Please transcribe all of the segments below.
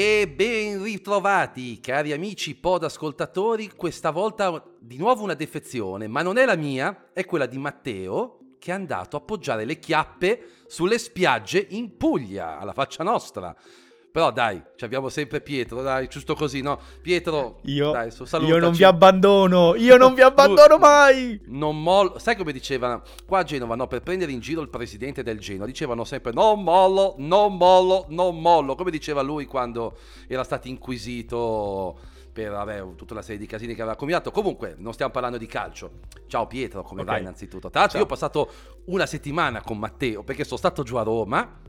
E ben ritrovati, cari amici pod ascoltatori, questa volta di nuovo una defezione, ma non è la mia, è quella di Matteo, che è andato a appoggiare le chiappe sulle spiagge in Puglia, alla faccia nostra. Però dai, abbiamo sempre Pietro, dai, giusto così, no? Pietro, io, dai, su, io non vi abbandono, io non vi abbandono mai! Non mollo, sai come dicevano qua a Genova, no? Per prendere in giro il presidente del Genoa, dicevano sempre non mollo, non mollo, non mollo, come diceva lui quando era stato inquisito per vabbè, tutta una serie di casini che aveva combinato. Comunque, non stiamo parlando di calcio. Ciao Pietro, come okay. vai innanzitutto? Tra l'altro, io ho passato una settimana con Matteo perché sono stato giù a Roma,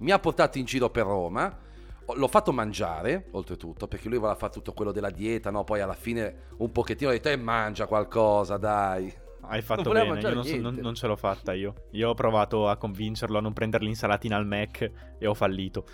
mi ha portato in giro per Roma L'ho fatto mangiare, oltretutto, perché lui voleva fare tutto quello della dieta, no? Poi alla fine un pochettino ha detto, eh, mangia qualcosa, dai. Hai fatto bene, io non, so, non, non, ce l'ho fatta io. Io ho provato a convincerlo a non prendere l'insalatina al Mac e ho fallito.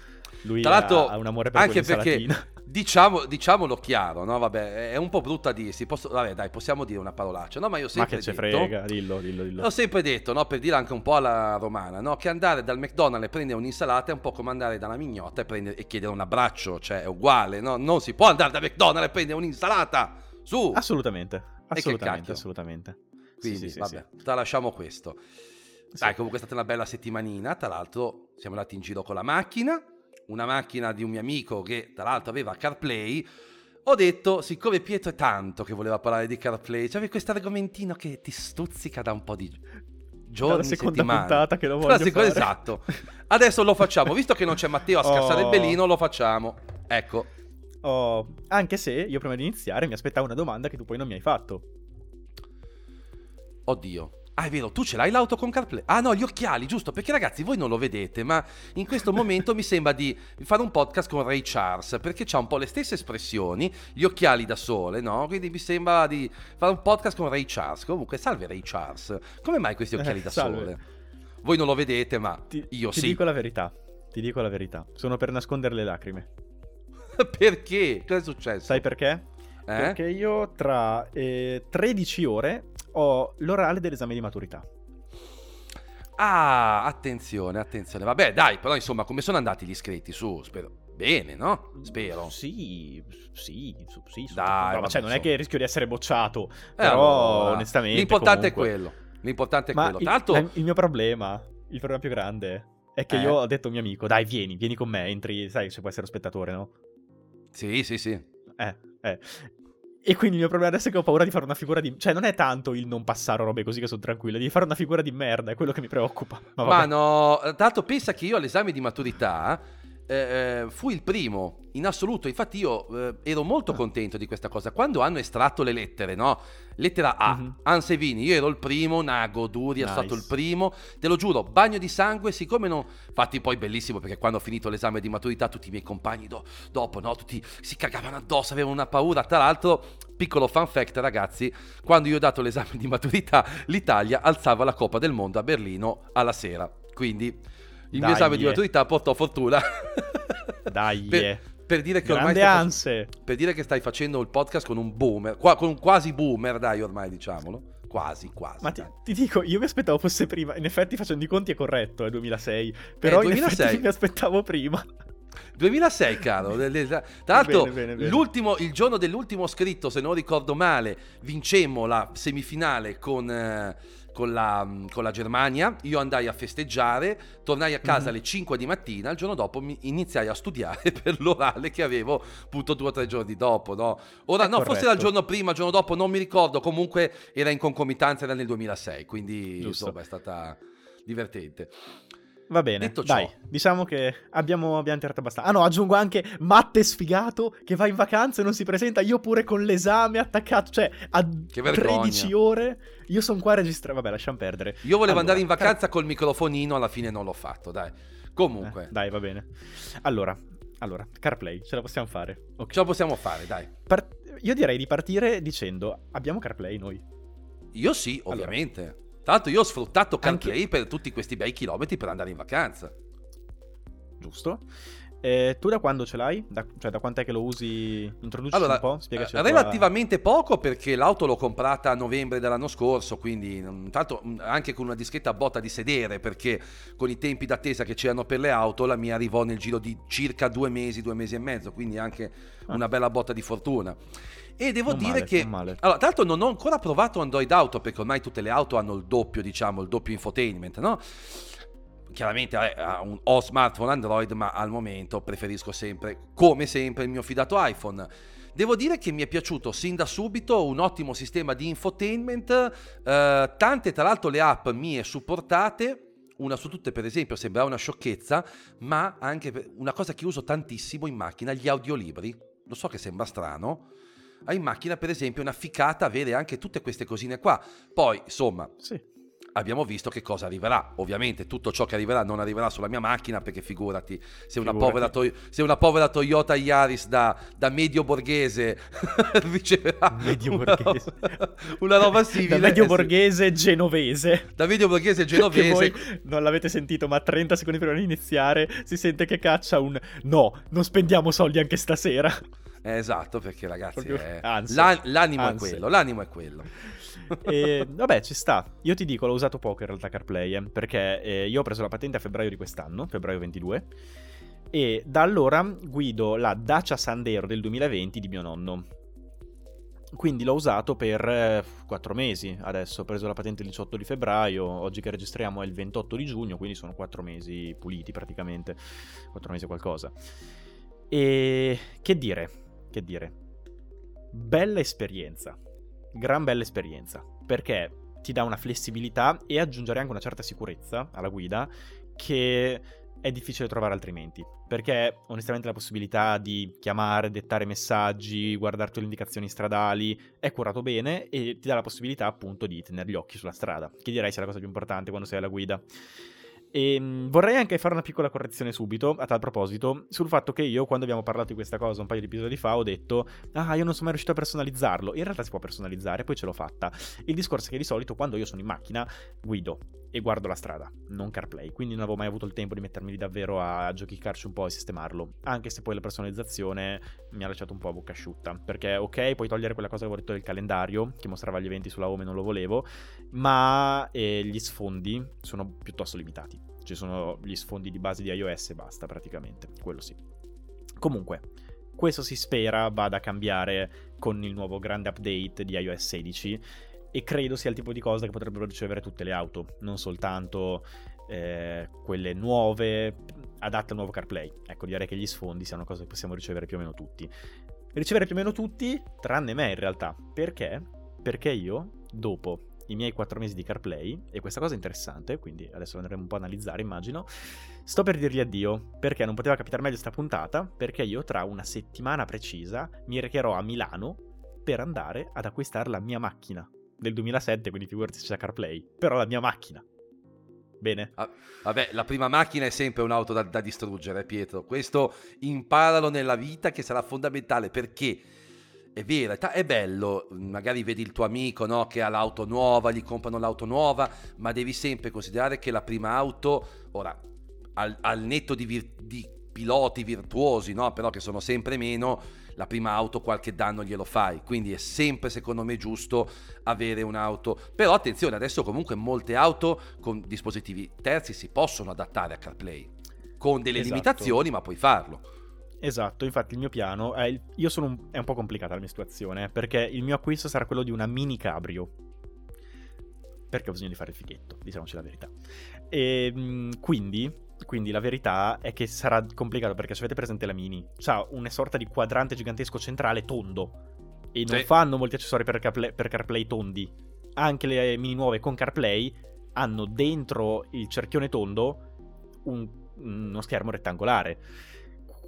Lui Tra l'altro, ha, ha un amore per anche perché diciamo, diciamolo chiaro, no? Vabbè, è un po' brutta dirsi. Posso, vabbè, dai, possiamo dire una parolaccia, no? Ma io sempre Ma che ce frega, dillo, dillo, dillo. L'ho sempre detto, no? Per dire anche un po' alla romana, no? Che andare dal McDonald's e prendere un'insalata è un po' come andare dalla mignotta e, prendere, e chiedere un abbraccio, cioè è uguale, no? Non si può andare da McDonald's e prendere un'insalata. Su! Assolutamente, assolutamente, assolutamente. Quindi, sì, sì, vabbè, sì. tralasciamo questo. Dai, comunque è stata una bella settimanina. Tra l'altro, siamo andati in giro con la macchina. Una macchina di un mio amico che, tra l'altro, aveva CarPlay. Ho detto, siccome Pietro è tanto che voleva parlare di CarPlay, c'è questo argomentino che ti stuzzica da un po' di giorni, la seconda settimane. puntata che lo voglio seconda, Esatto. Adesso lo facciamo. Visto che non c'è Matteo a scassare oh. il belino, lo facciamo. Ecco. Oh. Anche se io prima di iniziare mi aspettavo una domanda che tu poi non mi hai fatto. Oddio. Ah, è vero, tu ce l'hai l'auto con CarPlay? Ah, no, gli occhiali, giusto? Perché ragazzi, voi non lo vedete, ma in questo momento mi sembra di fare un podcast con Ray Charles, perché ha un po' le stesse espressioni, gli occhiali da sole, no? Quindi mi sembra di fare un podcast con Ray Charles. Comunque, salve Ray Charles. Come mai questi occhiali da sole? Voi non lo vedete, ma ti, io ti sì. Ti dico la verità. Ti dico la verità. Sono per nascondere le lacrime. perché? Cosa è successo? Sai perché? Eh? Perché io tra eh, 13 ore ho l'orale dell'esame di maturità. Ah, attenzione, attenzione. Vabbè, dai, però insomma, come sono andati gli iscritti su? Spero bene, no? Spero. Sì, sì, sì. Dai, ma cioè, non è che rischio di essere bocciato, eh, però allora, onestamente L'importante comunque... è quello. L'importante è ma quello. Tra l'altro il, il mio problema, il problema più grande è che eh. io ho detto a mio amico, dai, vieni, vieni con me, entri, sai, se puoi essere lo spettatore, no? Sì, sì, sì. Eh, eh. E quindi il mio problema adesso è che ho paura di fare una figura di... Cioè, non è tanto il non passare robe così che sono tranquille, di fare una figura di merda, è quello che mi preoccupa. Ma, Ma no, tanto pensa che io all'esame di maturità eh, eh, fui il primo in assoluto. Infatti, io eh, ero molto ah. contento di questa cosa. Quando hanno estratto le lettere, no? Lettera A, mm-hmm. Ansevini, io ero il primo, Nago, Duri nice. è stato il primo. Te lo giuro, bagno di sangue. Siccome non. Infatti, poi bellissimo perché quando ho finito l'esame di maturità, tutti i miei compagni do... dopo, no? Tutti si cagavano addosso, avevano una paura. Tra l'altro, piccolo fun fact, ragazzi, quando io ho dato l'esame di maturità, l'Italia alzava la Coppa del Mondo a Berlino alla sera. Quindi Dai mio esame di maturità portò fortuna. Dai. per, per dire che ormai stai, per dire che stai facendo il podcast con un boomer, qua, con un quasi boomer, dai, ormai diciamolo. Quasi, quasi. Ma ti, ti, dico, io mi aspettavo fosse prima. In effetti, facendo i conti è corretto, è 2006. Però eh, 2006. mi aspettavo prima. 2006, caro. Tra l'altro, bene, bene, bene. il giorno dell'ultimo scritto, se non ricordo male, vincemmo la semifinale con. Eh, con la, con la, Germania, io andai a festeggiare, tornai a casa mm-hmm. alle 5 di mattina, il giorno dopo iniziai a studiare per l'orale che avevo appunto due o tre giorni dopo, no? Ora, è no, corretto. forse era il giorno prima, il giorno dopo, non mi ricordo, comunque era in concomitanza, era nel 2006, quindi Giusto. insomma è stata divertente. Va bene, Detto dai, ciò. diciamo che abbiamo, abbiamo tirato abbastanza. Ah no, aggiungo anche Matte sfigato che va in vacanza e non si presenta, io pure con l'esame attaccato, cioè a 13 ore, io sono qua a registrare, vabbè lasciamo perdere. Io volevo allora, andare in vacanza car- col microfonino, alla fine non l'ho fatto, dai. Comunque. Eh, dai, va bene. Allora, allora, CarPlay, ce la possiamo fare. Okay. Ce la possiamo fare, dai. Par- io direi di partire dicendo, abbiamo CarPlay noi? Io sì, ovviamente. Allora. Tra l'altro io ho sfruttato CarPlay Anche... per tutti questi bei chilometri per andare in vacanza. Giusto. Eh, tu da quando ce l'hai? Da, cioè da quant'è che lo usi? Introduci allora, un po'? Spiegaci eh, relativamente tua... poco perché l'auto l'ho comprata a novembre dell'anno scorso, quindi intanto mm, anche con una discreta botta di sedere perché con i tempi d'attesa che c'erano per le auto la mia arrivò nel giro di circa due mesi, due mesi e mezzo, quindi anche ah. una bella botta di fortuna. E devo non dire male, che... Allora, tra l'altro non ho ancora provato Android Auto perché ormai tutte le auto hanno il doppio, diciamo, il doppio infotainment, no? chiaramente un, ho smartphone Android, ma al momento preferisco sempre, come sempre, il mio fidato iPhone. Devo dire che mi è piaciuto sin da subito un ottimo sistema di infotainment, eh, tante tra l'altro le app mie supportate, una su tutte per esempio sembra una sciocchezza, ma anche una cosa che uso tantissimo in macchina, gli audiolibri. Lo so che sembra strano, ma in macchina per esempio è una ficata avere anche tutte queste cosine qua. Poi insomma... Sì abbiamo visto che cosa arriverà. Ovviamente tutto ciò che arriverà non arriverà sulla mia macchina perché figurati, se una, Povera, to- se una povera, Toyota Yaris da, da medio borghese riceverà medio borghese. Una, una roba simile. Da medio borghese sì. genovese. Da medio borghese genovese. voi non l'avete sentito, ma 30 secondi prima di iniziare si sente che caccia un no, non spendiamo soldi anche stasera. Eh, esatto, perché ragazzi, è... L'an- l'animo Anzi. è quello, l'animo è quello e, vabbè, ci sta. Io ti dico, l'ho usato poco in realtà CarPlay, eh, perché eh, io ho preso la patente a febbraio di quest'anno, febbraio 22, e da allora guido la Dacia Sandero del 2020 di mio nonno. Quindi l'ho usato per eh, 4 mesi adesso, ho preso la patente il 18 di febbraio, oggi che registriamo è il 28 di giugno, quindi sono 4 mesi puliti praticamente, 4 mesi qualcosa. E che dire, che dire, bella esperienza gran bella esperienza, perché ti dà una flessibilità e aggiungere anche una certa sicurezza alla guida che è difficile trovare altrimenti. Perché onestamente la possibilità di chiamare, dettare messaggi, guardarti le indicazioni stradali è curato bene e ti dà la possibilità appunto di tenere gli occhi sulla strada, che direi sia la cosa più importante quando sei alla guida. E ehm, vorrei anche fare una piccola correzione subito, a tal proposito, sul fatto che io, quando abbiamo parlato di questa cosa un paio di episodi fa, ho detto: Ah, io non sono mai riuscito a personalizzarlo. In realtà si può personalizzare, poi ce l'ho fatta. Il discorso è che di solito, quando io sono in macchina, guido e guardo la strada, non CarPlay. Quindi non avevo mai avuto il tempo di mettermi lì davvero a giochicarci un po' e sistemarlo. Anche se poi la personalizzazione mi ha lasciato un po' a bocca asciutta. Perché, ok, puoi togliere quella cosa che avevo detto del calendario, che mostrava gli eventi sulla home e non lo volevo, ma eh, gli sfondi sono piuttosto limitati. Ci sono gli sfondi di base di iOS e basta, praticamente. Quello sì. Comunque, questo si spera vada a cambiare con il nuovo grande update di iOS 16 e credo sia il tipo di cosa che potrebbero ricevere tutte le auto, non soltanto eh, quelle nuove adatte al nuovo CarPlay. Ecco, direi che gli sfondi siano cose che possiamo ricevere più o meno tutti. Ricevere più o meno tutti, tranne me in realtà. Perché? Perché io, dopo i miei 4 mesi di CarPlay, e questa cosa è interessante, quindi adesso andremo un po' a analizzare, immagino, sto per dirgli addio, perché non poteva capitare meglio sta puntata, perché io tra una settimana precisa mi recherò a Milano per andare ad acquistare la mia macchina del 2007, quindi figurati se c'è CarPlay, però la mia macchina. Bene. Ah, vabbè, la prima macchina è sempre un'auto da, da distruggere, Pietro. Questo imparalo nella vita che sarà fondamentale perché è vero, è bello, magari vedi il tuo amico no, che ha l'auto nuova, gli comprano l'auto nuova, ma devi sempre considerare che la prima auto, ora, al, al netto di, vir- di piloti virtuosi, no, però che sono sempre meno, la prima auto qualche danno glielo fai, quindi è sempre secondo me giusto avere un'auto. Però attenzione, adesso comunque molte auto con dispositivi terzi si possono adattare a CarPlay, con delle esatto. limitazioni, ma puoi farlo. Esatto, infatti il mio piano è, il, io sono un, è un po' complicata la mia situazione, perché il mio acquisto sarà quello di una mini cabrio. Perché ho bisogno di fare il fighetto, diciamoci la verità. E ehm, quindi quindi la verità è che sarà complicato perché se avete presente la Mini, ha una sorta di quadrante gigantesco centrale tondo. E non sì. fanno molti accessori per CarPlay, per CarPlay tondi. Anche le Mini nuove con CarPlay hanno dentro il cerchione tondo un, uno schermo rettangolare.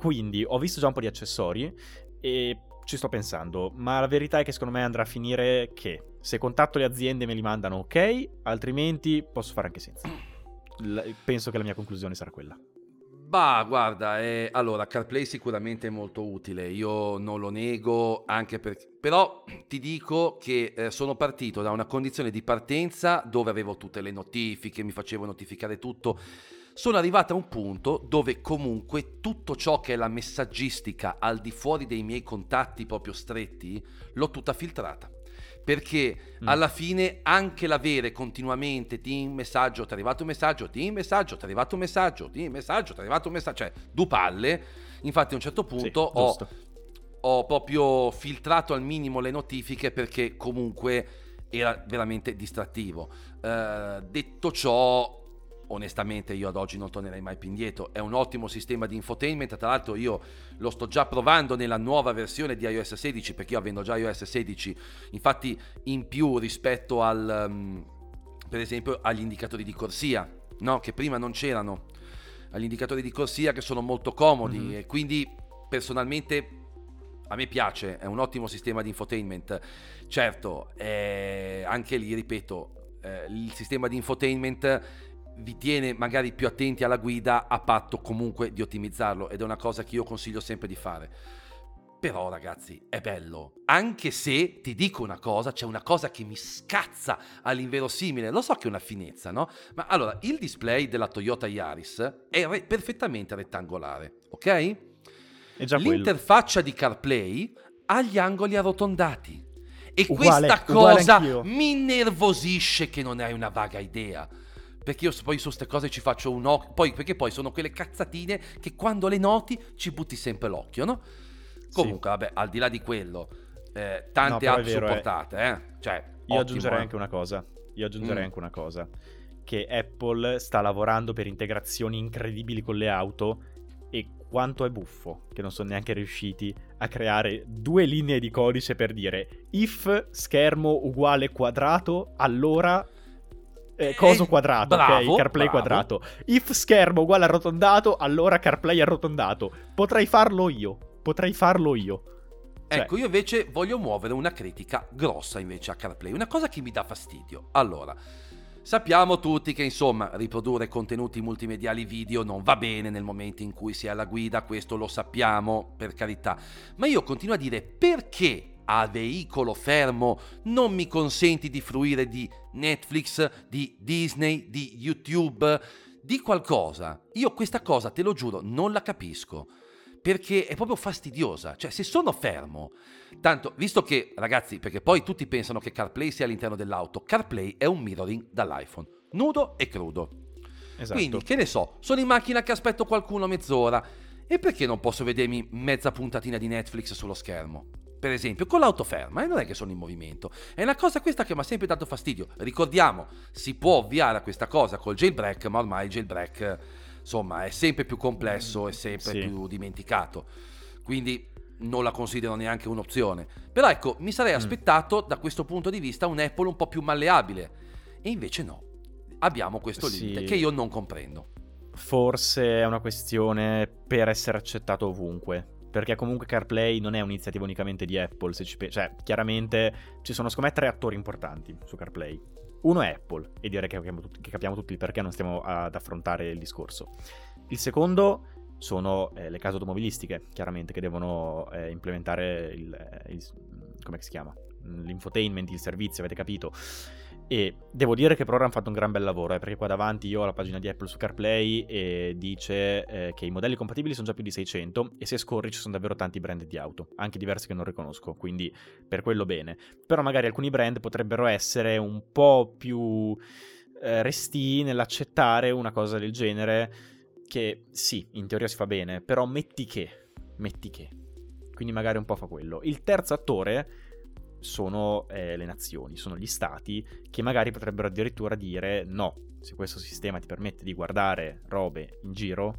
Quindi ho visto già un po' di accessori e ci sto pensando, ma la verità è che secondo me andrà a finire che se contatto le aziende me li mandano ok, altrimenti posso fare anche senza penso che la mia conclusione sarà quella. Bah, guarda, eh, allora CarPlay sicuramente è molto utile, io non lo nego, anche perché... Però ti dico che eh, sono partito da una condizione di partenza dove avevo tutte le notifiche, mi facevo notificare tutto. Sono arrivato a un punto dove comunque tutto ciò che è la messaggistica al di fuori dei miei contatti proprio stretti l'ho tutta filtrata perché mm. alla fine anche l'avere continuamente team messaggio, ti è arrivato un messaggio, team messaggio, ti è arrivato un messaggio, team messaggio, ti è arrivato un messaggio, cioè due palle, infatti a un certo punto sì, ho, ho, proprio filtrato al minimo le notifiche perché comunque era veramente distrattivo. Uh, detto ciò, onestamente io ad oggi non tornerei mai più indietro. È un ottimo sistema di infotainment, tra l'altro io lo sto già provando nella nuova versione di iOS 16 perché io avendo già iOS 16, infatti in più rispetto al um, per esempio agli indicatori di corsia, no? che prima non c'erano. Agli indicatori di corsia che sono molto comodi mm-hmm. e quindi personalmente a me piace, è un ottimo sistema di infotainment. Certo, eh, anche lì ripeto, eh, il sistema di infotainment vi tiene magari più attenti alla guida a patto comunque di ottimizzarlo ed è una cosa che io consiglio sempre di fare. Però ragazzi, è bello. Anche se ti dico una cosa, c'è una cosa che mi scazza all'inverosimile. Lo so che è una finezza, no? Ma allora, il display della Toyota Yaris è re- perfettamente rettangolare, ok? È già L'interfaccia quello. di CarPlay ha gli angoli arrotondati. E uguale, questa cosa mi innervosisce che non hai una vaga idea. Perché io poi su queste cose ci faccio un occhio. Poi, perché poi sono quelle cazzatine che quando le noti ci butti sempre l'occhio, no? Comunque, sì. vabbè, al di là di quello, eh, tante no, app vero, supportate, eh. eh. Cioè, io ottimo, aggiungerei eh. anche una cosa. Io aggiungerei mm. anche una cosa. Che Apple sta lavorando per integrazioni incredibili con le auto e quanto è buffo che non sono neanche riusciti a creare due linee di codice per dire if schermo uguale quadrato, allora eh, coso quadrato, bravo, ok? CarPlay bravo. quadrato. If schermo uguale arrotondato, allora CarPlay arrotondato. Potrei farlo io. Potrei farlo io. Cioè... Ecco, io invece voglio muovere una critica grossa invece a CarPlay, una cosa che mi dà fastidio. Allora, sappiamo tutti che insomma riprodurre contenuti multimediali video non va bene nel momento in cui si è alla guida, questo lo sappiamo, per carità. Ma io continuo a dire perché a veicolo fermo non mi consenti di fruire di Netflix, di Disney, di YouTube, di qualcosa. Io questa cosa, te lo giuro, non la capisco. Perché è proprio fastidiosa. Cioè, se sono fermo, tanto, visto che, ragazzi, perché poi tutti pensano che CarPlay sia all'interno dell'auto, CarPlay è un mirroring dall'iPhone, nudo e crudo. Esatto. Quindi, che ne so, sono in macchina che aspetto qualcuno mezz'ora. E perché non posso vedermi mezza puntatina di Netflix sullo schermo? Per esempio, con l'auto ferma, e non è che sono in movimento. È una cosa questa che mi ha sempre dato fastidio. Ricordiamo, si può ovviare a questa cosa col jailbreak, ma ormai il jailbreak, insomma, è sempre più complesso e sempre sì. più dimenticato. Quindi non la considero neanche un'opzione. Però ecco, mi sarei mm. aspettato da questo punto di vista un Apple un po' più malleabile. E invece no. Abbiamo questo limite sì. che io non comprendo. Forse è una questione per essere accettato ovunque perché comunque CarPlay non è un'iniziativa unicamente di Apple, se ci pe- cioè chiaramente ci sono secondo me tre attori importanti su CarPlay. Uno è Apple, e direi che capiamo, tutti, che capiamo tutti il perché non stiamo ad affrontare il discorso. Il secondo sono eh, le case automobilistiche, chiaramente, che devono eh, implementare il, il, come si chiama? L'infotainment, il servizio, avete capito? E devo dire che per hanno fatto un gran bel lavoro, eh, perché qua davanti io ho la pagina di Apple su CarPlay e dice eh, che i modelli compatibili sono già più di 600 e se scorri ci sono davvero tanti brand di auto, anche diversi che non riconosco, quindi per quello bene. Però magari alcuni brand potrebbero essere un po' più eh, resti nell'accettare una cosa del genere che sì, in teoria si fa bene, però metti che, metti che. Quindi magari un po' fa quello. Il terzo attore sono eh, le nazioni, sono gli stati che magari potrebbero addirittura dire no, se questo sistema ti permette di guardare robe in giro,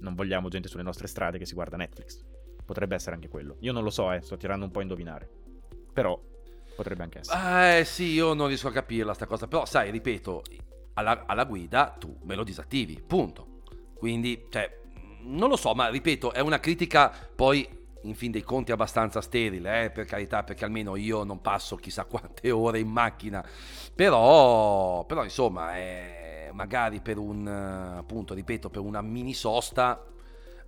non vogliamo gente sulle nostre strade che si guarda Netflix. Potrebbe essere anche quello. Io non lo so, eh, sto tirando un po' a indovinare. Però potrebbe anche essere. Eh sì, io non riesco a capirla sta cosa, però sai, ripeto, alla, alla guida tu me lo disattivi, punto. Quindi, cioè, non lo so, ma ripeto, è una critica poi in fin dei conti abbastanza sterile, eh, per carità, perché almeno io non passo chissà quante ore in macchina, però, però insomma, eh, magari per un, appunto, ripeto, per una mini sosta,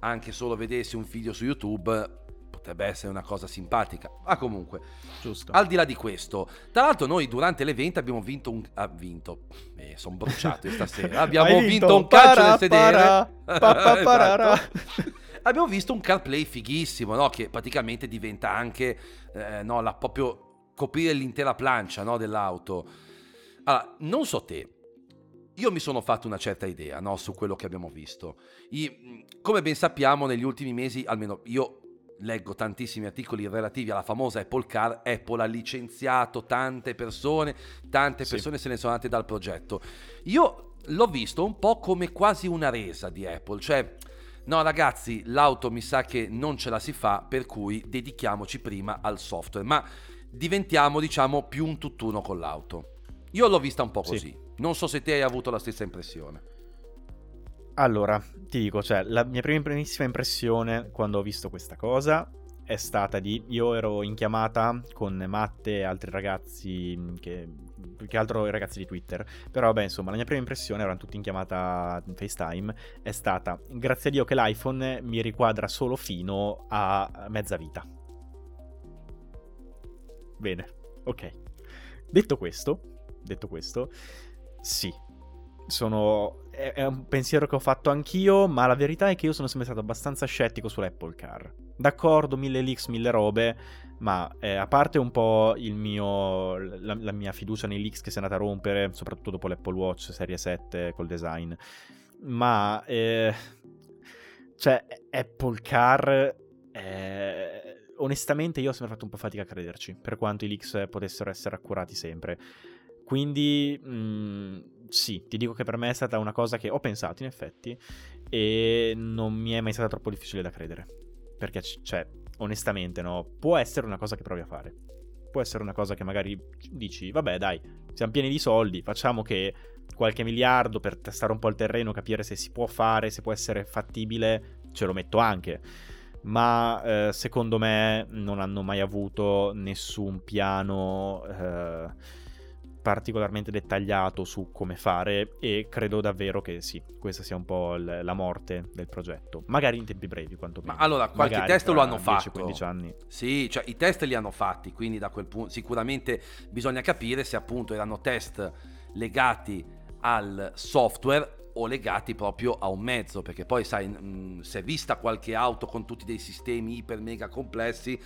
anche solo vedessi un video su YouTube, potrebbe essere una cosa simpatica. Ma comunque, Giusto. al di là di questo, tra l'altro noi durante l'evento abbiamo vinto un... Ah, vinto. Eh, sono bruciato stasera. Abbiamo vinto, vinto, un calcio para, nel sedere. Para, pa, pa, esatto. Abbiamo visto un CarPlay fighissimo, no? Che praticamente diventa anche, eh, no, la, proprio coprire l'intera plancia, no, dell'auto. Allora, non so te, io mi sono fatto una certa idea no, su quello che abbiamo visto. I, come ben sappiamo, negli ultimi mesi, almeno io leggo tantissimi articoli relativi alla famosa Apple Car, Apple ha licenziato tante persone, tante persone sì. se ne sono andate dal progetto. Io l'ho visto un po' come quasi una resa di Apple, cioè no ragazzi, l'auto mi sa che non ce la si fa, per cui dedichiamoci prima al software, ma diventiamo diciamo più un tutt'uno con l'auto. Io l'ho vista un po' così. Sì. Non so se te hai avuto la stessa impressione. Allora, ti dico, cioè, la mia prima primissima impressione quando ho visto questa cosa è stata di... Io ero in chiamata con Matte e altri ragazzi, che, più che altro i ragazzi di Twitter, però vabbè, insomma, la mia prima impressione, erano tutti in chiamata FaceTime, è stata, grazie a Dio che l'iPhone mi riquadra solo fino a mezza vita. Bene, ok. Detto questo, detto questo, sì, sono... È, un pensiero che ho fatto anch'io, ma la verità è che io sono sempre stato abbastanza scettico sull'Apple Car. D'accordo, mille leaks, mille robe, ma eh, a parte un po' mio, la, la, mia fiducia nei leaks che si è andata a rompere, soprattutto dopo l'Apple Watch Serie 7 col design, ma... Eh, cioè, Apple Car... Eh, onestamente io ho sempre fatto un po' fatica a crederci, per quanto i leaks potessero essere accurati sempre. Quindi mh, mm, sì, ti dico che per me è stata una cosa che ho pensato in effetti e non mi è mai stata troppo difficile da credere. Perché, cioè, onestamente, no, può essere una cosa che provi a fare. Può essere una cosa che magari dici, vabbè dai, siamo pieni di soldi, facciamo che qualche miliardo per testare un po' il terreno, capire se si può fare, se può essere fattibile, ce lo metto anche ma eh, secondo me non hanno mai avuto nessun piano eh, particolarmente dettagliato su come fare e credo davvero che sì, questa sia un po' l- la morte del progetto. Magari in tempi brevi, quantomeno. Ma allora, qualche Magari test lo hanno 10, fatto. 15 anni. Sì, cioè i test li hanno fatti, quindi da quel punto sicuramente bisogna capire se appunto erano test legati al software o legati proprio a un mezzo, perché poi sai, mh, se è vista qualche auto con tutti dei sistemi iper mega complessi,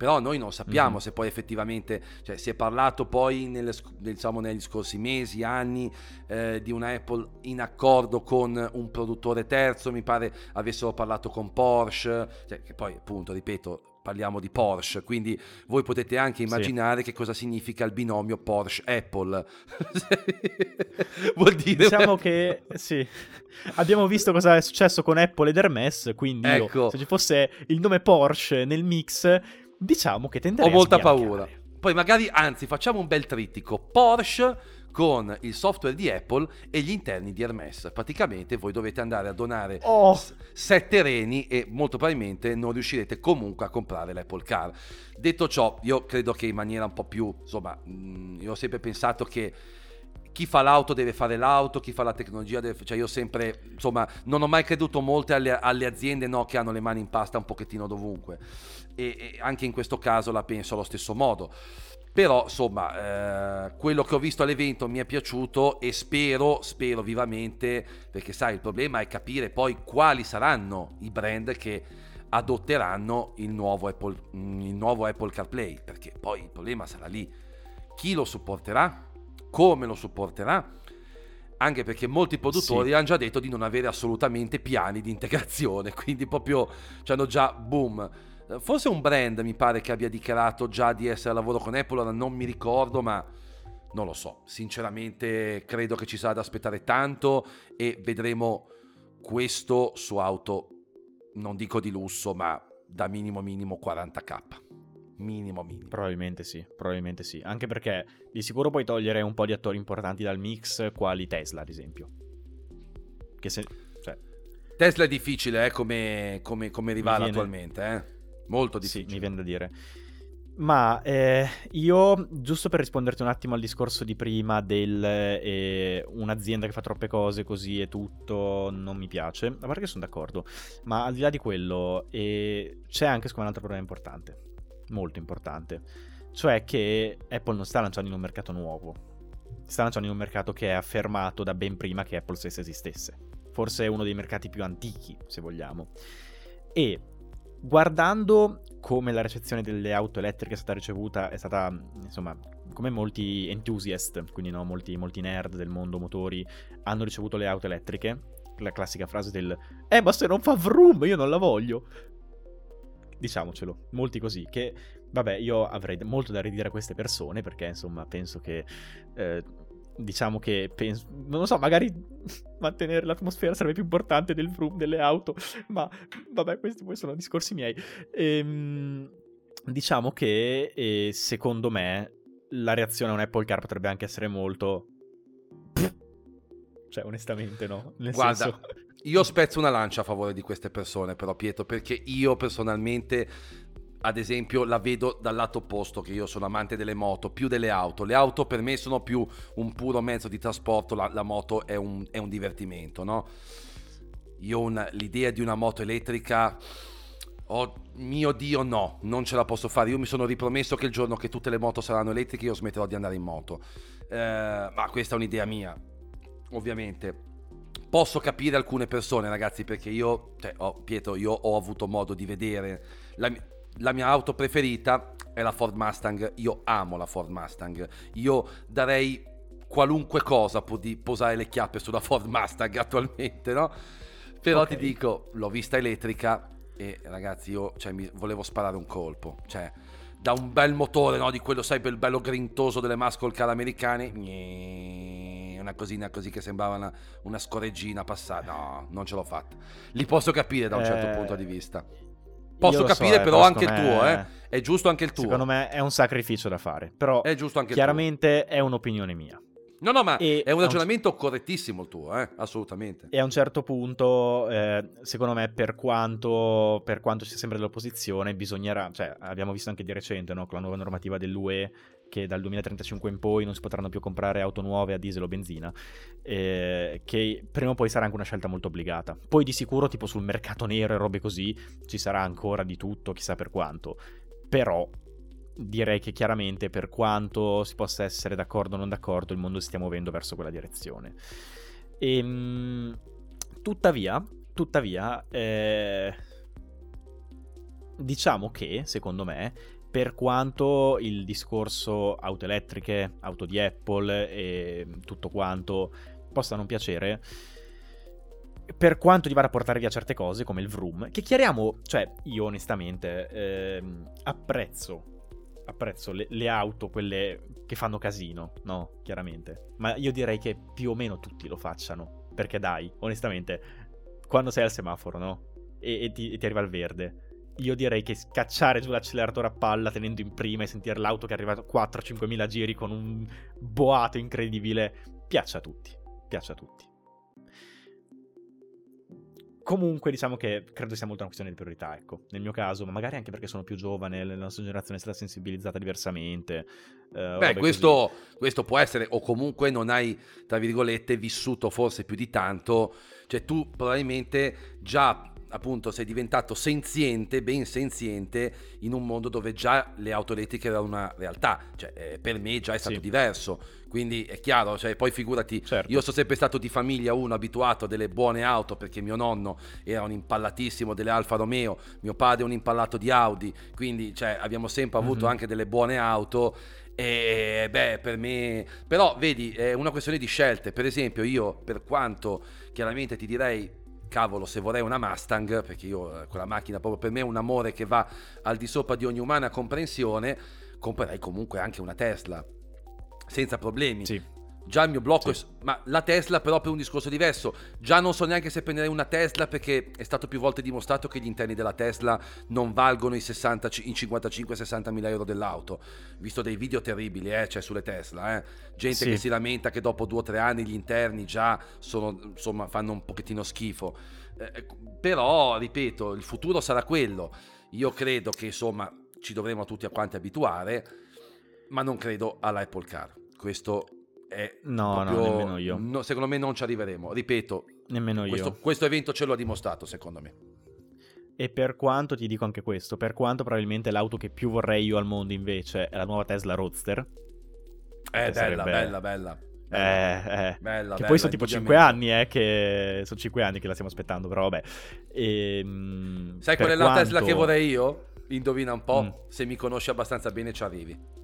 però noi non sappiamo mm-hmm. se poi effettivamente, cioè si è parlato poi nelle, diciamo, negli scorsi mesi, anni eh, di una Apple in accordo con un produttore terzo, mi pare avessero parlato con Porsche, cioè, che poi appunto, ripeto, parliamo di Porsche, quindi voi potete anche immaginare sì. che cosa significa il binomio Porsche-Apple. Vuol dire... Diciamo che sì, abbiamo visto cosa è successo con Apple ed Hermes, quindi ecco. io, se ci fosse il nome Porsche nel mix, diciamo che tenderei Ho molta paura. Poi magari, anzi, facciamo un bel trittico. Porsche con il software di Apple e gli interni di Hermes. Praticamente voi dovete andare a donare oh. s- sette reni e molto probabilmente non riuscirete comunque a comprare l'Apple Car. Detto ciò, io credo che in maniera un po' più, insomma, mh, mm, io ho sempre pensato che chi fa l'auto deve fare l'auto, chi fa la tecnologia deve... Cioè io sempre, insomma, non ho mai creduto molte alle, alle aziende no, che hanno le mani in pasta un pochettino dovunque. E, e anche in questo caso la penso allo stesso modo. Però, insomma, eh, quello che ho visto all'evento mi è piaciuto e spero, spero vivamente, perché sai, il problema è capire poi quali saranno i brand che adotteranno il nuovo Apple, il nuovo Apple CarPlay, perché poi il problema sarà lì. Chi lo supporterà? come lo supporterà, anche perché molti produttori sì. hanno già detto di non avere assolutamente piani di integrazione, quindi proprio ci hanno già boom. Forse un brand mi pare che abbia dichiarato già di essere a lavoro con Apple, ora non mi ricordo, ma non lo so. Sinceramente credo che ci sarà da aspettare tanto e vedremo questo su auto, non dico di lusso, ma da minimo minimo 40k minimo minimo. Probabilmente sì, probabilmente sì. Anche perché di sicuro puoi togliere un po' di attori importanti dal mix, quali Tesla, ad esempio. Che se... Cioè... Tesla è difficile, eh, come, come, come rivale attualmente, eh. Molto difficile. Sì, mi viene da dire. Ma eh, io, giusto per risponderti un attimo al discorso di prima del eh, un'azienda che fa troppe cose così e tutto non mi piace, a parte che sono d'accordo, ma al di là di quello eh, c'è anche secondo me un altro problema importante, molto importante, cioè che Apple non sta lanciando in un mercato nuovo, sta lanciando in un mercato che è affermato da ben prima che Apple stessa esistesse, forse è uno dei mercati più antichi, se vogliamo. E guardando come la recezione delle auto elettriche è stata ricevuta, è stata, insomma, come molti enthusiast, quindi no, molti, molti nerd del mondo motori, hanno ricevuto le auto elettriche, la classica frase del Eh, ma se non fa vroom, io non la voglio. Diciamocelo, molti così, che vabbè, io avrei molto da ridire a queste persone, perché insomma, penso che... Eh, diciamo che penso, non lo so, magari mantenere l'atmosfera sarebbe più importante del vroom delle auto, ma vabbè, questi poi sono discorsi miei. Ehm, diciamo che eh, secondo me la reazione a un Apple Car potrebbe anche essere molto... Cioè, onestamente, no? Nel Guarda, senso... io spezzo una lancia a favore di queste persone, però, Pietro, perché io personalmente ad esempio la vedo dal lato opposto che io sono amante delle moto più delle auto. Le auto per me sono più un puro mezzo di trasporto la, la moto è un, è un, divertimento no? io una, l'idea di una moto elettrica oh mio dio no non ce la posso fare. Io mi sono ripromesso che il giorno che tutte le moto saranno elettriche io smetterò di andare in moto. Eh, ma questa è un'idea mia ovviamente. Posso capire alcune persone ragazzi perché io cioè, oh, Pietro io ho avuto modo di vedere la mia la mia auto preferita è la Ford Mustang. Io amo la Ford Mustang. Io darei qualunque cosa pur di posare le chiappe sulla Ford Mustang attualmente, no? Però okay. ti dico, l'ho vista elettrica e ragazzi io cioè, volevo sparare un colpo. Cioè, da un bel motore, no? Di quello, sai, il bello grintoso delle muscle car americane. Una cosina così che sembrava una, una scorreggina passata. No, non ce l'ho fatta. Li posso capire da un certo eh... punto di vista. Posso capire so, eh, però anche il tuo, eh. È giusto anche il tuo. Secondo me è un sacrificio da fare, però è giusto anche chiaramente è un'opinione mia. No, no, ma e è un ragionamento un... correttissimo il tuo, eh? assolutamente. E a un certo punto, eh, secondo me, per quanto, per quanto sia sempre dell'opposizione, bisognerà, cioè, abbiamo visto anche di recente, no, con la nuova normativa dell'UE, che dal 2035 in poi non si potranno più comprare auto nuove a diesel o benzina, eh, che prima o poi sarà anche una scelta molto obbligata. Poi di sicuro, tipo sul mercato nero e robe così, ci sarà ancora di tutto, chissà per quanto. Però direi che chiaramente per quanto si possa essere d'accordo o non d'accordo, il mondo si stia muovendo verso quella direzione. E, ehm, tuttavia, tuttavia, eh, diciamo che, secondo me, per quanto il discorso auto elettriche, auto di Apple e tutto quanto possa non piacere, per quanto gli vada a portare via certe cose come il Vroom, che chiariamo, cioè io onestamente ehm, apprezzo, apprezzo le, le, auto, quelle che fanno casino, no? Chiaramente. Ma io direi che più o meno tutti lo facciano, perché dai, onestamente, quando sei al semaforo, no? E, e, ti, e ti arriva il verde, io direi che scacciare giù l'acceleratore a palla tenendo in prima e sentire l'auto che arriva a 4-5 mila giri con un boato incredibile piace a tutti. Piace a tutti. Comunque, diciamo che credo sia molto una questione di priorità, ecco. Nel mio caso, ma magari anche perché sono più giovane, la nostra generazione è stata sensibilizzata diversamente. Eh, Beh, questo, questo, può essere, o comunque non hai, tra virgolette, vissuto forse più di tanto. Cioè, tu probabilmente già appunto sei diventato senziente, ben senziente, in un mondo dove già le auto elettriche erano una realtà, cioè eh, per me già è stato sì. diverso, quindi è chiaro, cioè, poi figurati, certo. io sono sempre stato di famiglia uno abituato a delle buone auto perché mio nonno era un impallatissimo delle Alfa Romeo, mio padre un impallato di Audi, quindi cioè, abbiamo sempre avuto mm-hmm. anche delle buone auto e beh, per me, però vedi, è una questione di scelte. Per esempio, io, per quanto chiaramente ti direi cavolo, se vorrei una Mustang, perché io eh, quella macchina proprio per me è un amore che va al di sopra di ogni umana comprensione, comprerei comunque anche una Tesla, senza problemi. Sì. Già il mio blocco, sì. è, ma la Tesla però per un discorso diverso, già non so neanche se prenderei una Tesla perché è stato più volte dimostrato che gli interni della Tesla non valgono i, 60, i 55-60 mila euro dell'auto. Visto dei video terribili, eh, cioè sulle Tesla, eh. gente sì. che si lamenta che dopo due o tre anni gli interni già sono, insomma, fanno un pochettino schifo. Eh, però, ripeto, il futuro sarà quello. Io credo che insomma ci dovremo tutti a quanti abituare, ma non credo alla Apple Car. Questo è no, proprio, no, nemmeno io. No, secondo me non ci arriveremo. Ripeto, nemmeno questo, io. Questo evento ce lo ha dimostrato, secondo me. E per quanto ti dico anche questo, per quanto probabilmente l'auto che più vorrei io al mondo invece è la nuova Tesla Roadster. Eh, bella, sarebbe... bella, bella. Eh, eh. Bella, che bella, poi sono tipo 5 anni, eh, che sono 5 anni che la stiamo aspettando, però vabbè. E, ehm, Sai qual è quanto... la Tesla che vorrei io? Indovina un po', mm. se mi conosci abbastanza bene ci arrivi.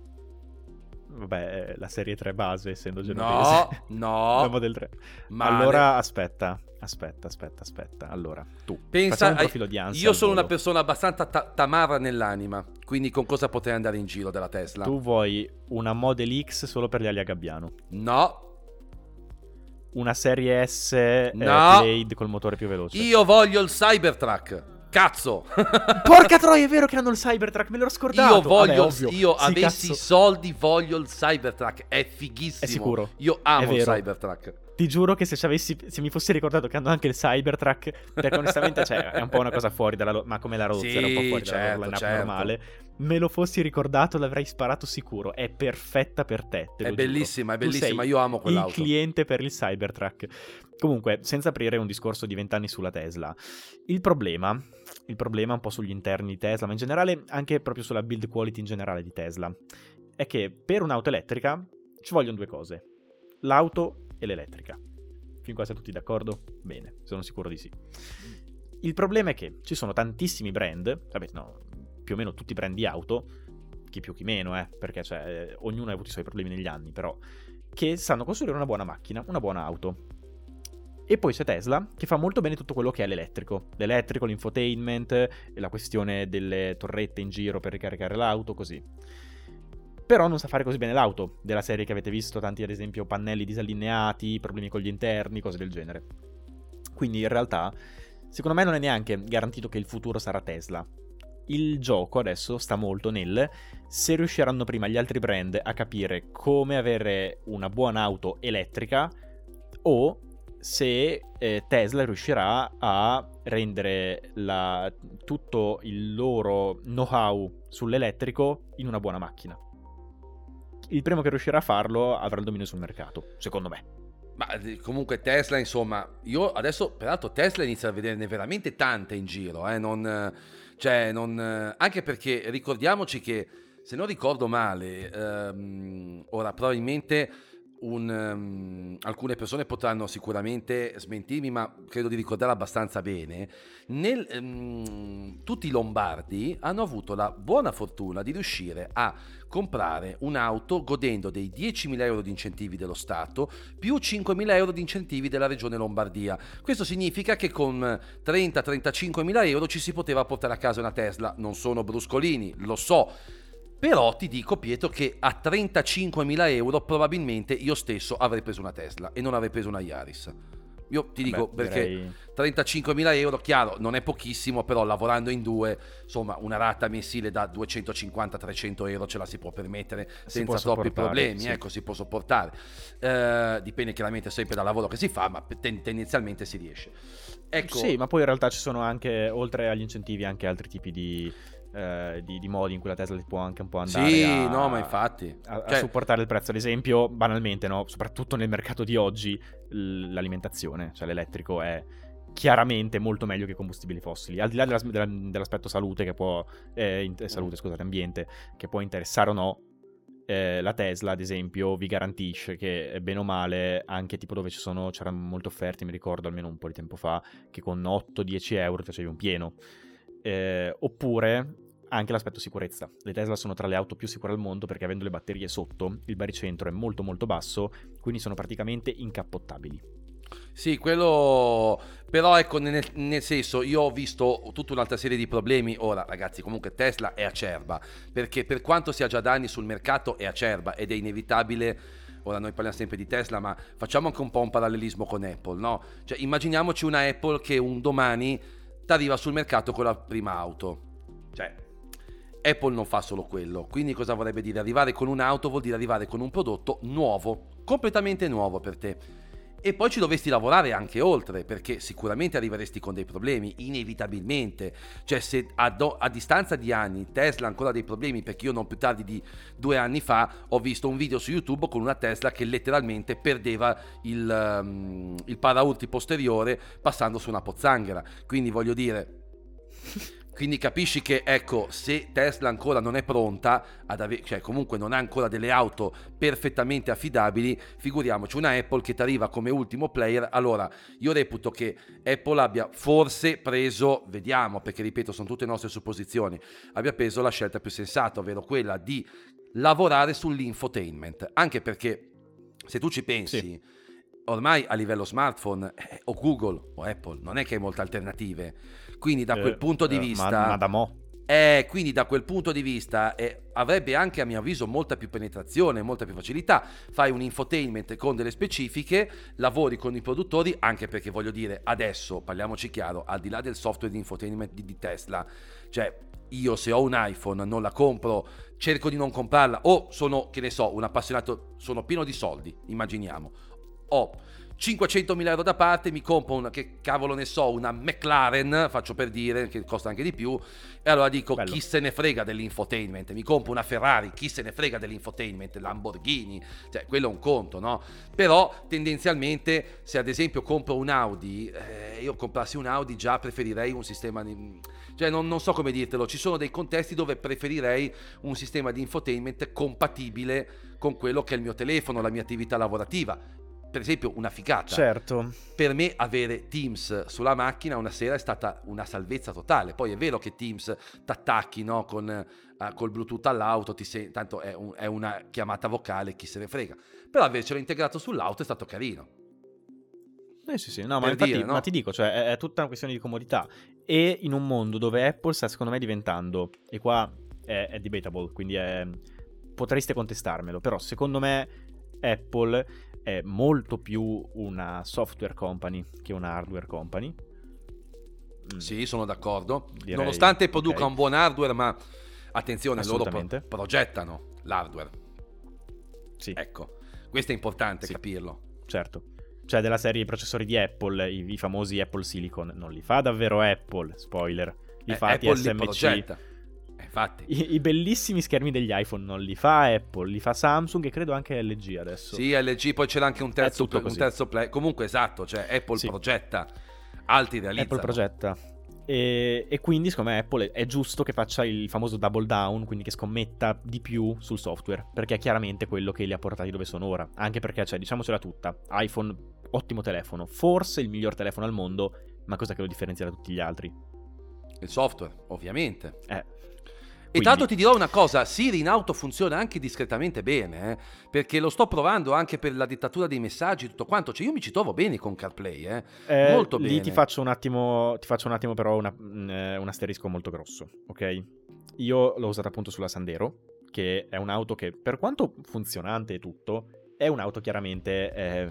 Vabbè, la serie 3 base, essendo genovese. No, no. Model 3. Male. Allora, aspetta, aspetta, aspetta, aspetta. Allora, tu. Pensa, un profilo di ansia io sono una persona abbastanza ta- tamara nell'anima, quindi con cosa potrei andare in giro della Tesla? Tu vuoi una Model X solo per gli ali a Gabbiano? No. Una serie S eh, no. Blade col motore più veloce? Io voglio il Cybertruck. Cazzo! Porca troia, è vero che hanno il Cybertruck, me l'ero scordato. Io voglio, Vabbè, io sì, avessi i soldi, voglio il Cybertruck. È fighissimo. È sicuro. Io amo il Cybertruck. Ti giuro che se, se, mi fossi ricordato che hanno anche il Cybertruck, perché onestamente cioè, è un po' una cosa fuori dalla... ma come la Roadster, sì, un po' fuori certo, dalla certo. normale. Me lo fossi ricordato l'avrei sparato sicuro. È perfetta per te. te è bellissima, è bellissima. Io amo quell'auto. Il cliente per il Cybertruck. Comunque, senza aprire un discorso di vent'anni sulla Tesla, il problema, il problema un po' sugli interni di Tesla, ma in generale anche proprio sulla build quality in generale di Tesla, è che per un'auto elettrica ci vogliono due cose. L'auto e l'elettrica. Fin qua siamo tutti d'accordo? Bene, sono sicuro di sì. Il problema è che ci sono tantissimi brand, vabbè no, più o meno tutti i brand di auto, chi più chi meno, eh, perché cioè, eh, ognuno ha avuto i suoi problemi negli anni, però, che sanno costruire una buona macchina, una buona auto. E poi c'è Tesla, che fa molto bene tutto quello che è l'elettrico. L'elettrico, l'infotainment, la questione delle torrette in giro per ricaricare l'auto, così però non sa fare così bene l'auto, della serie che avete visto, tanti ad esempio pannelli disallineati, problemi con gli interni, cose del genere. Quindi in realtà, secondo me non è neanche garantito che il futuro sarà Tesla. Il gioco adesso sta molto nel se riusciranno prima gli altri brand a capire come avere una buona auto elettrica o se eh, Tesla riuscirà a rendere la, tutto il loro know-how sull'elettrico in una buona macchina il primo che riuscirà a farlo avrà il dominio sul mercato, secondo me. Ma comunque Tesla, insomma, io adesso, peraltro Tesla inizia a vederne veramente tante in giro, eh, non, cioè, non, anche perché ricordiamoci che, se non ricordo male, ehm, ora probabilmente un, um, alcune persone potranno sicuramente smentirmi, ma credo di ricordare abbastanza bene. Nel, um, tutti i lombardi hanno avuto la buona fortuna di riuscire a comprare un'auto godendo dei 10.000 euro di incentivi dello Stato più 5.000 euro di incentivi della regione Lombardia. Questo significa che con 30-35.000 euro ci si poteva portare a casa una Tesla. Non sono bruscolini, lo so però ti dico, Pietro, che a 35.000 euro probabilmente io stesso avrei preso una Tesla e non avrei preso una Yaris. Io ti dico Beh, perché direi... 35.000 euro, chiaro, non è pochissimo, però lavorando in due, insomma, una rata mensile da 250-300 euro ce la si può permettere si senza troppi problemi, sì. ecco, si può sopportare. Eh, dipende chiaramente sempre dal lavoro che si fa, ma ten- tendenzialmente si riesce. Ecco. Sì, ma poi in realtà ci sono anche, oltre agli incentivi, anche altri tipi di eh, di, di, modi in cui la Tesla può anche un po' andare sì, a, no, ma infatti. A, cioè... a, supportare il prezzo. Ad esempio, banalmente, no? soprattutto nel mercato di oggi, l'alimentazione, cioè l'elettrico è chiaramente molto meglio che i combustibili fossili. Al di là della, della, dell'aspetto salute che può eh, in, salute, scusate, ambiente, che può interessare o no, eh, la Tesla, ad esempio, vi garantisce che bene o male, anche tipo dove ci sono, c'erano molte offerte, mi ricordo almeno un po' di tempo fa, che con 8-10 euro ti facevi un pieno. Eh, oppure anche l'aspetto sicurezza. Le Tesla sono tra le auto più sicure al mondo perché avendo le batterie sotto, il baricentro è molto molto basso, quindi sono praticamente incappottabili. Sì, quello però ecco nel, nel, senso io ho visto tutta un'altra serie di problemi ora ragazzi comunque Tesla è acerba perché per quanto sia già da anni sul mercato è acerba ed è inevitabile ora noi parliamo sempre di Tesla ma facciamo anche un po' un parallelismo con Apple no? Cioè immaginiamoci una Apple che un domani arriva sul mercato con la prima auto cioè Apple non fa solo quello, quindi cosa vorrebbe dire? Arrivare con un'auto vuol dire arrivare con un prodotto nuovo, completamente nuovo per te. E poi ci dovresti lavorare anche oltre, perché sicuramente arriveresti con dei problemi, inevitabilmente. Cioè, se a, do, a, distanza di anni Tesla ha ancora dei problemi, perché io non più tardi di due anni fa ho visto un video su YouTube con una Tesla che letteralmente perdeva il, um, il paraurti posteriore passando su una pozzanghera. Quindi voglio dire quindi capisci che, ecco, se Tesla ancora non è pronta ad avere, cioè comunque non ha ancora delle auto perfettamente affidabili, figuriamoci una Apple che ti arriva come ultimo player. Allora, io reputo che Apple abbia forse preso, vediamo, perché ripeto, sono tutte nostre supposizioni, abbia preso la scelta più sensata, ovvero quella di lavorare sull'infotainment. Anche perché, se tu ci pensi... Sì ormai a livello smartphone eh, o Google o Apple non è che hai molte alternative quindi da quel eh, punto di eh, vista... Ma, ma da mo'. Eh, quindi da quel punto di vista eh, avrebbe anche a mio avviso molta più penetrazione, molta più facilità. Fai un infotainment con delle specifiche, lavori con i produttori, anche perché voglio dire, adesso parliamoci chiaro, al di là del software di infotainment di, di Tesla, cioè io se ho un iPhone non la compro, cerco di non comprarla o sono, che ne so, un appassionato, sono pieno di soldi, immaginiamo. Ho 500.000 euro da parte, mi compro una, che cavolo ne so, una McLaren, faccio per dire, che costa anche di più, e allora dico Bello. chi se ne frega dell'infotainment, mi compro una Ferrari, chi se ne frega dell'infotainment, Lamborghini, cioè quello è un conto, no? Però tendenzialmente se ad esempio compro un Audi, eh, io comprassi un Audi già preferirei un sistema di... cioè non, non so come dirtelo, ci sono dei contesti dove preferirei un sistema di infotainment compatibile con quello che è il mio telefono, la mia attività lavorativa per esempio una figata. Certo. Per me avere Teams sulla macchina una sera è stata una salvezza totale. Poi è vero che Teams t'attacchi no? con, uh, col Bluetooth all'auto, ti sei, tanto è, un, è, una chiamata vocale, chi se ne frega. Però avercelo integrato sull'auto è stato carino. Eh sì sì, no, ma, infatti, dire, no? ma ti dico, cioè, è, è tutta una questione di comodità. E in un mondo dove Apple sta secondo me diventando, e qua è, è debatable, quindi è, potreste contestarmelo, però secondo me Apple è molto più una software company che una hardware company. Mm. Sì, sono d'accordo. Direi, Nonostante produca okay. un buon hardware, ma attenzione, loro pro- progettano l'hardware. Sì. Ecco, questo è importante sì. capirlo. Certo. Cioè, della serie di processori di Apple, i, i, famosi Apple Silicon, non li fa davvero Apple, spoiler. Li eh, fa Apple TSMC infatti. I, I, bellissimi schermi degli iPhone non li fa Apple, li fa Samsung e credo anche LG adesso. Sì, LG, poi c'era anche un terzo, un terzo play. Comunque esatto, cioè Apple sì. progetta, altri realizzano. Apple progetta. E, e, quindi, secondo me, Apple è giusto che faccia il famoso double down, quindi che scommetta di più sul software, perché è chiaramente quello che li ha portati dove sono ora. Anche perché, cioè, diciamocela tutta, iPhone, ottimo telefono, forse il miglior telefono al mondo, ma cosa che lo differenzia da tutti gli altri? Il software, ovviamente. Eh, e tra l'altro ti dirò una cosa, Siri in auto funziona anche discretamente bene, eh? perché lo sto provando anche per la dittatura dei messaggi e tutto quanto, cioè io mi ci trovo bene con CarPlay, eh? Eh, molto bene. Lì ti faccio un attimo, ti faccio un attimo però una, mm, eh, un asterisco molto grosso, ok? Io l'ho usata appunto sulla Sandero, che è un'auto che per quanto funzionante e tutto, è un'auto chiaramente eh,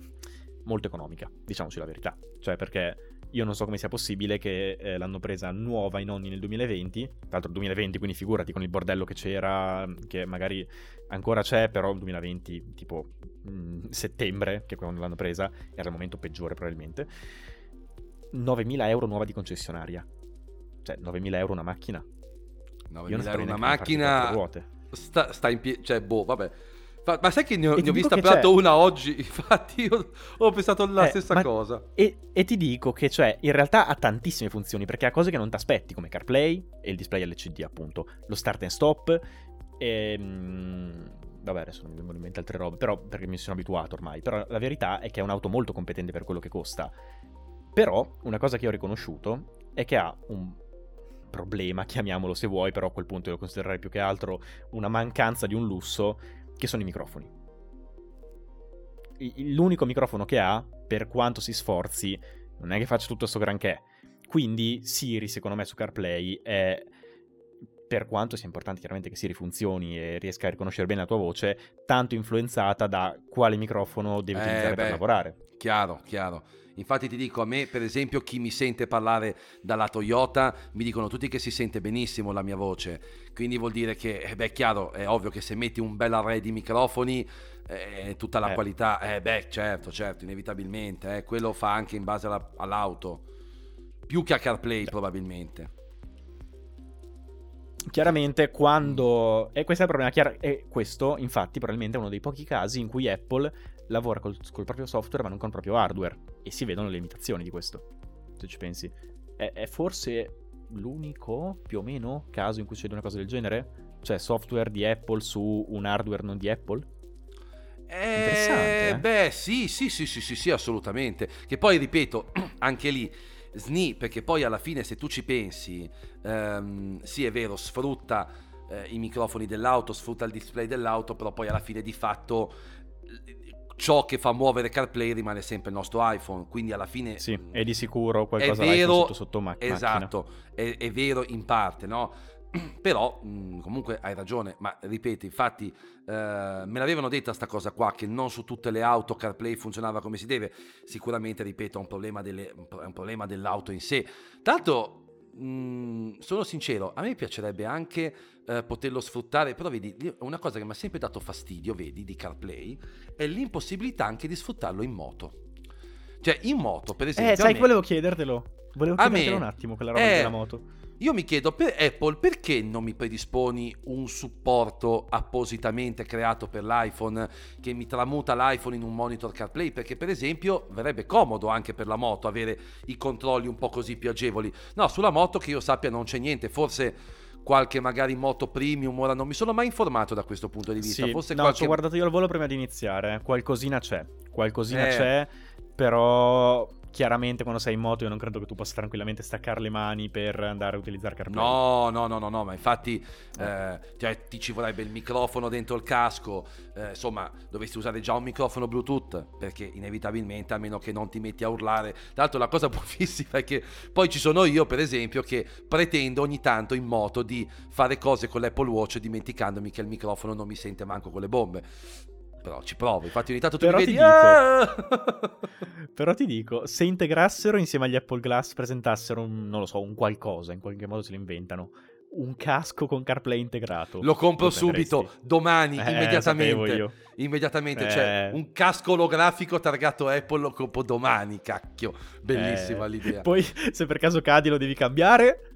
molto economica, diciamoci la verità, cioè perché io non so come sia possibile che eh, l'hanno presa nuova in nonni nel 2020, tra l'altro 2020, quindi figurati con il bordello che c'era, che magari ancora c'è, però il 2020, tipo mh, settembre, che quando l'hanno presa, era il momento peggiore probabilmente. 9.000 euro nuova di concessionaria. Cioè, 9.000 euro una macchina. 9.000 euro una macchina... Sta, sta in piedi, cioè, boh, vabbè ma sai che ne ho, ne ho vista proprio una oggi? Infatti, io ho pensato la eh, stessa cosa. E, e, ti dico che, cioè, in realtà ha tantissime funzioni perché ha cose che non ti aspetti, come CarPlay e il display LCD, appunto, lo start and stop. E, mh, vabbè, adesso non mi vengono in mente altre robe, però perché mi sono abituato ormai. Però la verità è che è un'auto molto competente per quello che costa. Però, una cosa che ho riconosciuto è che ha un problema, chiamiamolo se vuoi, però a quel punto lo considererei più che altro una mancanza di un lusso che sono i microfoni. L'unico microfono che ha, per quanto si sforzi, non è che faccia tutto questo granché. Quindi Siri, secondo me, su CarPlay è per quanto sia importante chiaramente che si rifunzioni e riesca a riconoscere bene la tua voce, tanto influenzata da quale microfono devi utilizzare eh, per lavorare. Chiaro, chiaro. Infatti ti dico, a me per esempio chi mi sente parlare dalla Toyota mi dicono tutti che si sente benissimo la mia voce, quindi vuol dire che, eh beh chiaro, è ovvio che se metti un bel array di microfoni eh, tutta la eh. qualità, eh beh certo, certo, inevitabilmente, eh, quello fa anche in base alla, all'auto, più che a CarPlay probabilmente. Chiaramente quando... E questo è il problema, chiar... e questo infatti probabilmente è uno dei pochi casi in cui Apple lavora col, col, proprio software ma non con il proprio hardware e si vedono le limitazioni di questo, se ci pensi. È, è forse l'unico, più o meno, caso in cui succede una cosa del genere? Cioè software di Apple su un hardware non di Apple? Eh, eh? Beh, sì, sì, sì, sì, sì, sì, assolutamente. Che poi, ripeto, anche lì, SNI, perché poi alla fine se tu ci pensi, ehm, sì è vero, sfrutta eh, i microfoni dell'auto, sfrutta il display dell'auto, però poi alla fine di fatto ciò che fa muovere CarPlay rimane sempre il nostro iPhone, quindi alla fine... Sì, è di sicuro qualcosa è vero, sotto, sotto ma- Esatto, è, è, vero in parte, no? Però mh, comunque hai ragione, ma ripeto, infatti eh, me l'avevano detta sta cosa qua, che non su tutte le auto CarPlay funzionava come si deve, sicuramente, ripeto, è un problema, delle, è un problema dell'auto in sé. Tanto Mm, sono sincero, a me piacerebbe anche eh, poterlo sfruttare, però vedi, una cosa che mi ha sempre dato fastidio, vedi, di CarPlay, è l'impossibilità anche di sfruttarlo in moto. Cioè, in moto, per esempio... Eh, sai, me... volevo chiedertelo. Volevo chiedertelo me... un attimo, quella roba eh, della moto. Io mi chiedo per Apple perché non mi predisponi un supporto appositamente creato per l'iPhone che mi tramuta l'iPhone in un monitor CarPlay perché per esempio verrebbe comodo anche per la moto avere i controlli un po' così più agevoli. No, sulla moto che io sappia non c'è niente, forse qualche magari moto premium, ora non mi sono mai informato da questo punto di vista. Sì, Forse no, qualche... ci ho guardato io al volo prima di iniziare, qualcosina c'è, qualcosina eh. c'è, però chiaramente quando sei in moto io non credo che tu possa tranquillamente staccare le mani per andare a utilizzare CarPlay. No, no, no, no, no ma infatti eh, cioè, ti ci vorrebbe il microfono dentro il casco, eh, insomma dovresti usare già un microfono Bluetooth perché inevitabilmente a meno che non ti metti a urlare. Tra l'altro la cosa buffissima è che poi ci sono io per esempio che pretendo ogni tanto in moto di fare cose con l'Apple Watch dimenticandomi che il microfono non mi sente manco con le bombe però ci provo. Infatti, ogni tanto tu però mi vedi. Ti ah! però ti dico: se integrassero insieme agli Apple Glass, presentassero un, non lo so, un qualcosa, in qualche modo se lo inventano. Un casco con CarPlay integrato. Lo compro subito, domani, eh, immediatamente. Immediatamente, cioè, eh. cioè un casco olografico targato Apple lo compro domani, cacchio. Bellissima eh. l'idea. Poi, se per caso cadi lo devi cambiare.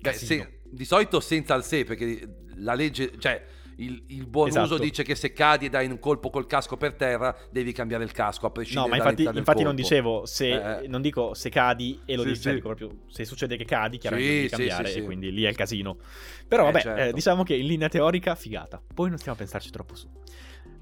Beh, se, di solito senza il sé, perché la legge, cioè il, il buon esatto. uso dice che se cadi e dai un colpo col casco per terra, devi cambiare il casco a prescindere No, ma infatti, infatti non dicevo se eh. non dico se cadi e lo sì, devi sì. Dico proprio se succede che cadi, chiaramente sì, devi cambiare sì, e quindi lì è il casino. Però eh, vabbè, certo. eh, diciamo che in linea teorica figata. Poi non stiamo a pensarci troppo su.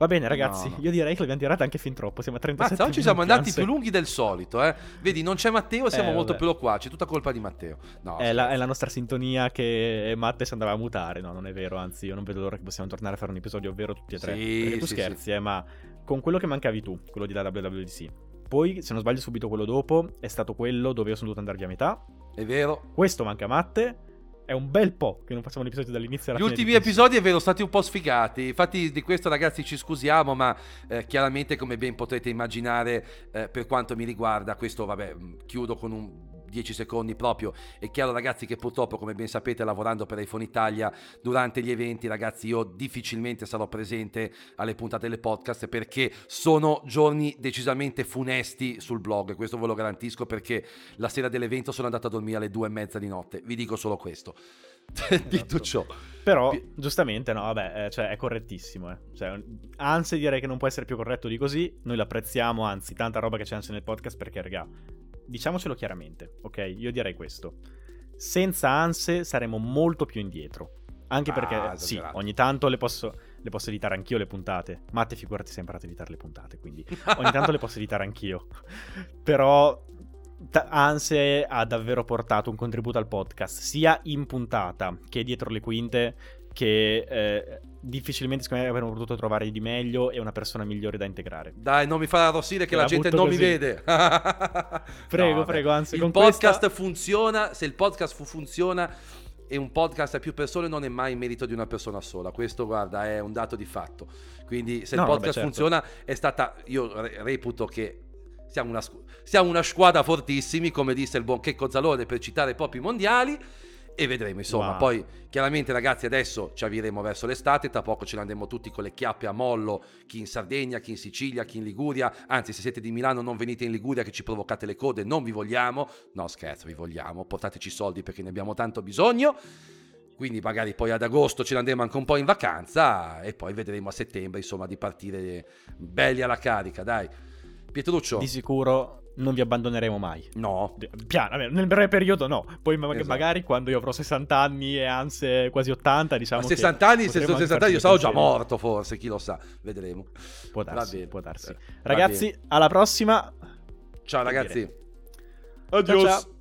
Va bene, ragazzi, no, no. io direi che l'abbiamo tirata anche fin troppo. Siamo a 37 Mazza, oggi siamo andati più lunghi del solito, eh. Vedi, non c'è Matteo, siamo eh, molto più loquaci. Tutta colpa di Matteo. No, è, la, è, la, nostra sintonia che Matte si andava a mutare. No, non è vero. Anzi, io non vedo l'ora che possiamo tornare a fare un episodio vero tutti e tre. Sì, Perché tu sì, scherzi, sì. eh, ma con quello che mancavi tu, quello di la WWDC. Poi, se non sbaglio, subito quello dopo è stato quello dove io sono dovuto andare via a metà. È vero. Questo manca a Matte è un bel po' che non facciamo un episodio dall'inizio alla Gli ultimi episodi è vero, sono stati un po' sfigati. Infatti, di questo, ragazzi, ci scusiamo, ma eh, chiaramente, come ben potrete immaginare, eh, per quanto mi riguarda, questo, vabbè, chiudo con un 10 secondi proprio. È chiaro ragazzi che purtroppo come ben sapete lavorando per iPhone Italia durante gli eventi ragazzi io difficilmente sarò presente alle puntate delle podcast perché sono giorni decisamente funesti sul blog, questo ve lo garantisco perché la sera dell'evento sono andato a dormire alle due e mezza di notte, vi dico solo questo. Detto esatto. ciò. Però, giustamente, no, vabbè, eh, cioè, è correttissimo. Eh. Cioè, anzi, direi che non può essere più corretto di così. Noi l'apprezziamo, anzi, tanta roba che c'è anche nel podcast perché, raga, diciamocelo chiaramente, ok? Io direi questo. Senza ANSE saremo molto più indietro. Anche perché, ah, sì, ogni tanto le posso, le posso, editare anch'io le puntate. Matte, figurati, sei imparato a editare le puntate, quindi ogni tanto le posso editare anch'io. Però Anse ha davvero portato un contributo al podcast, sia in puntata che dietro le quinte, che eh, difficilmente secondo me avremmo potuto trovare di meglio e una persona migliore da integrare. Dai, non mi fa arrossire che la, la gente non così. mi vede. prego, no, prego, anzi, il podcast questa... funziona, se il podcast funziona e un podcast a più persone non è mai in merito di una persona sola. Questo, guarda, è un dato di fatto. Quindi se no, il podcast vabbè, certo. funziona è stata, io reputo che siamo una, siamo una squadra fortissimi, come disse il buon Checco Zalone per citare proprio i mondiali e vedremo insomma. Wow. poi chiaramente ragazzi adesso ci avvieremo verso l'estate tra poco ce ne andremo tutti con le chiappe a mollo chi in Sardegna chi in Sicilia chi in Liguria. Anzi se siete di Milano non venite in Liguria che ci provocate le code non vi vogliamo. No scherzo vi vogliamo. Portateci soldi perché ne abbiamo tanto bisogno. Quindi magari poi ad agosto ce ne andremo anche un po' in vacanza e poi vedremo a settembre insomma di partire belli alla carica dai Pietruccio di sicuro non vi abbandoneremo mai. No. Piano, nel breve periodo no. Poi esatto. magari quando io avrò 60 anni e anzi quasi 80, diciamo... A 60 anni, se sono 60 anni io sarò già morto forse, chi lo sa, vedremo. Può darsi, può darsi. Ragazzi, alla prossima. Ciao ragazzi. Adios. Ciao, ciao.